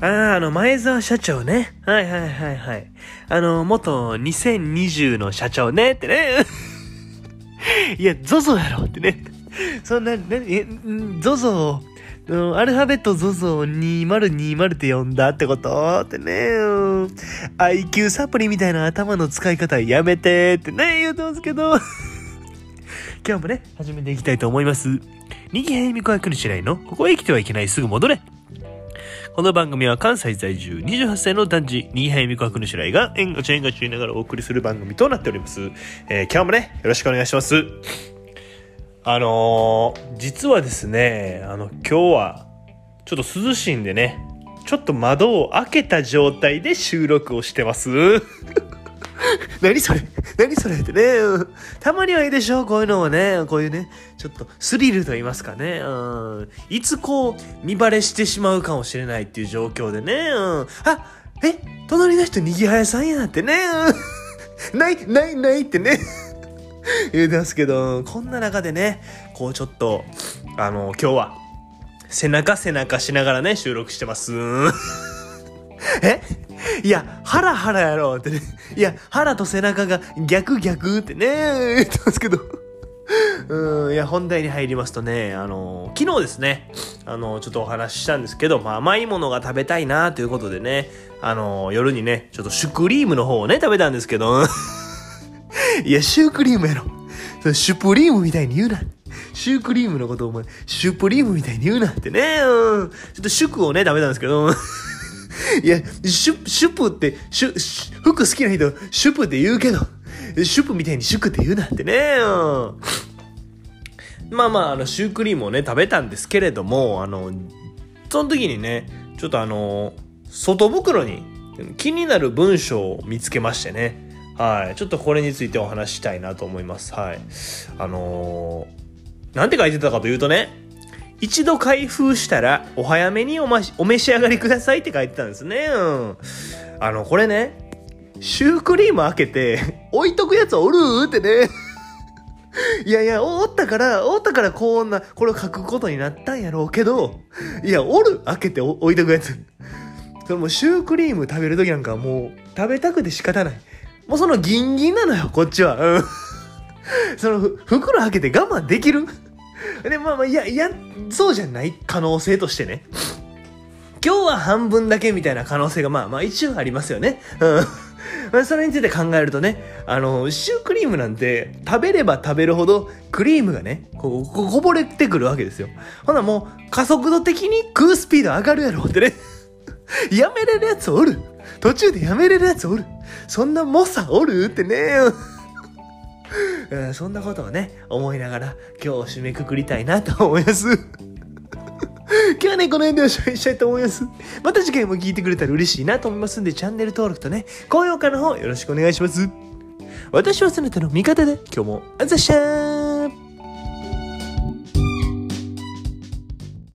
ああ、あの、前澤社長ね。はいはいはいはい。あの、元2020の社長ねってね。いや、ゾゾやろってね。そんな、なえ、ゾゾうんアルファベット ZOZO2020 って呼んだってことってね、うん IQ サプリみたいな頭の使い方やめてってね、言うてますけど。今日もね、始めていきたいと思います。右辺みこやくにしないの？ここへ来てはいけないすぐ戻れこの番組は関西在住28歳の男児、新原美子博主来が縁がち縁がち言いながらお送りする番組となっております。えー今日もね、よろしくお願いします。あのー実はですね、あの、今日は、ちょっと涼しいんでね、ちょっと窓を開けた状態で収録をしてます。何それ？何それってね、うん。たまにはいいでしょ？こういうのはね、こういうね、ちょっとスリルと言いますかね、うん、いつこう、見バレしてしまうかもしれないっていう状況でね、うん、あ、え、隣の人にぎはやさんやってね、うん、ない、ない、ないってね、言うてますけど、こんな中でね、こうちょっと、あの、今日は、背中背中しながらね、収録してます。え？いや、腹腹やろってね。いや、腹と背中が逆逆ってね、言ってますけど。うん、いや、本題に入りますとね、あの、昨日ですね、あの、ちょっとお話ししたんですけど、まあ、甘いものが食べたいなということでね、あの、夜にね、ちょっとシュクリームの方をね、食べたんですけど、いや、シュークリームやろ。シュプリームみたいに言うな。シュークリームのことをお前、シュプリームみたいに言うなってね、うん。ちょっとシュクをね、食べたんですけど、いや、シュ、シュプって、シュ、服好きな人、シュプって言うけど、シュプみたいにシュクって言うなってね、まあまあ、あの、シュークリームをね、食べたんですけれども、あの、その時にね、ちょっとあの、外袋に気になる文章を見つけましてね、はい。ちょっとこれについてお話ししたいなと思います。はい。あのーなんて書いてたかというとね、一度開封したらお早めにお,、まし、お召し上がりくださいって書いてたんですね。うん。あの、これね、シュークリーム開けて置いとくやつおるってね。いやいや、おおったから、おったからこんな、これを書くことになったんやろうけど、いや、おる開けてお置いとくやつ。それもうシュークリーム食べるときなんかもう食べたくて仕方ない。もうそのギンギンなのよ、こっちは。うん。そのふ袋開けて我慢できるで、まあまあ、いや、いや、そうじゃない可能性としてね。今日は半分だけみたいな可能性がまあまあ一応ありますよね。うん。まあそれについて考えるとね、あの、シュークリームなんて食べれば食べるほどクリームがね、こう、こぼれてくるわけですよ。ほなもう加速度的に食うスピード上がるやろってね。やめれるやつおる途中でやめれるやつおるそんな猛者おるってね。うんそんなことをね、思いながら今日を締めくくりたいなと思います。今日はね、この辺でおしまいにしたいと思います。また次回も聞いてくれたら嬉しいなと思いますんで、チャンネル登録とね、高評価の方よろしくお願いします。私はそなたの味方で、今日もあざっしゃー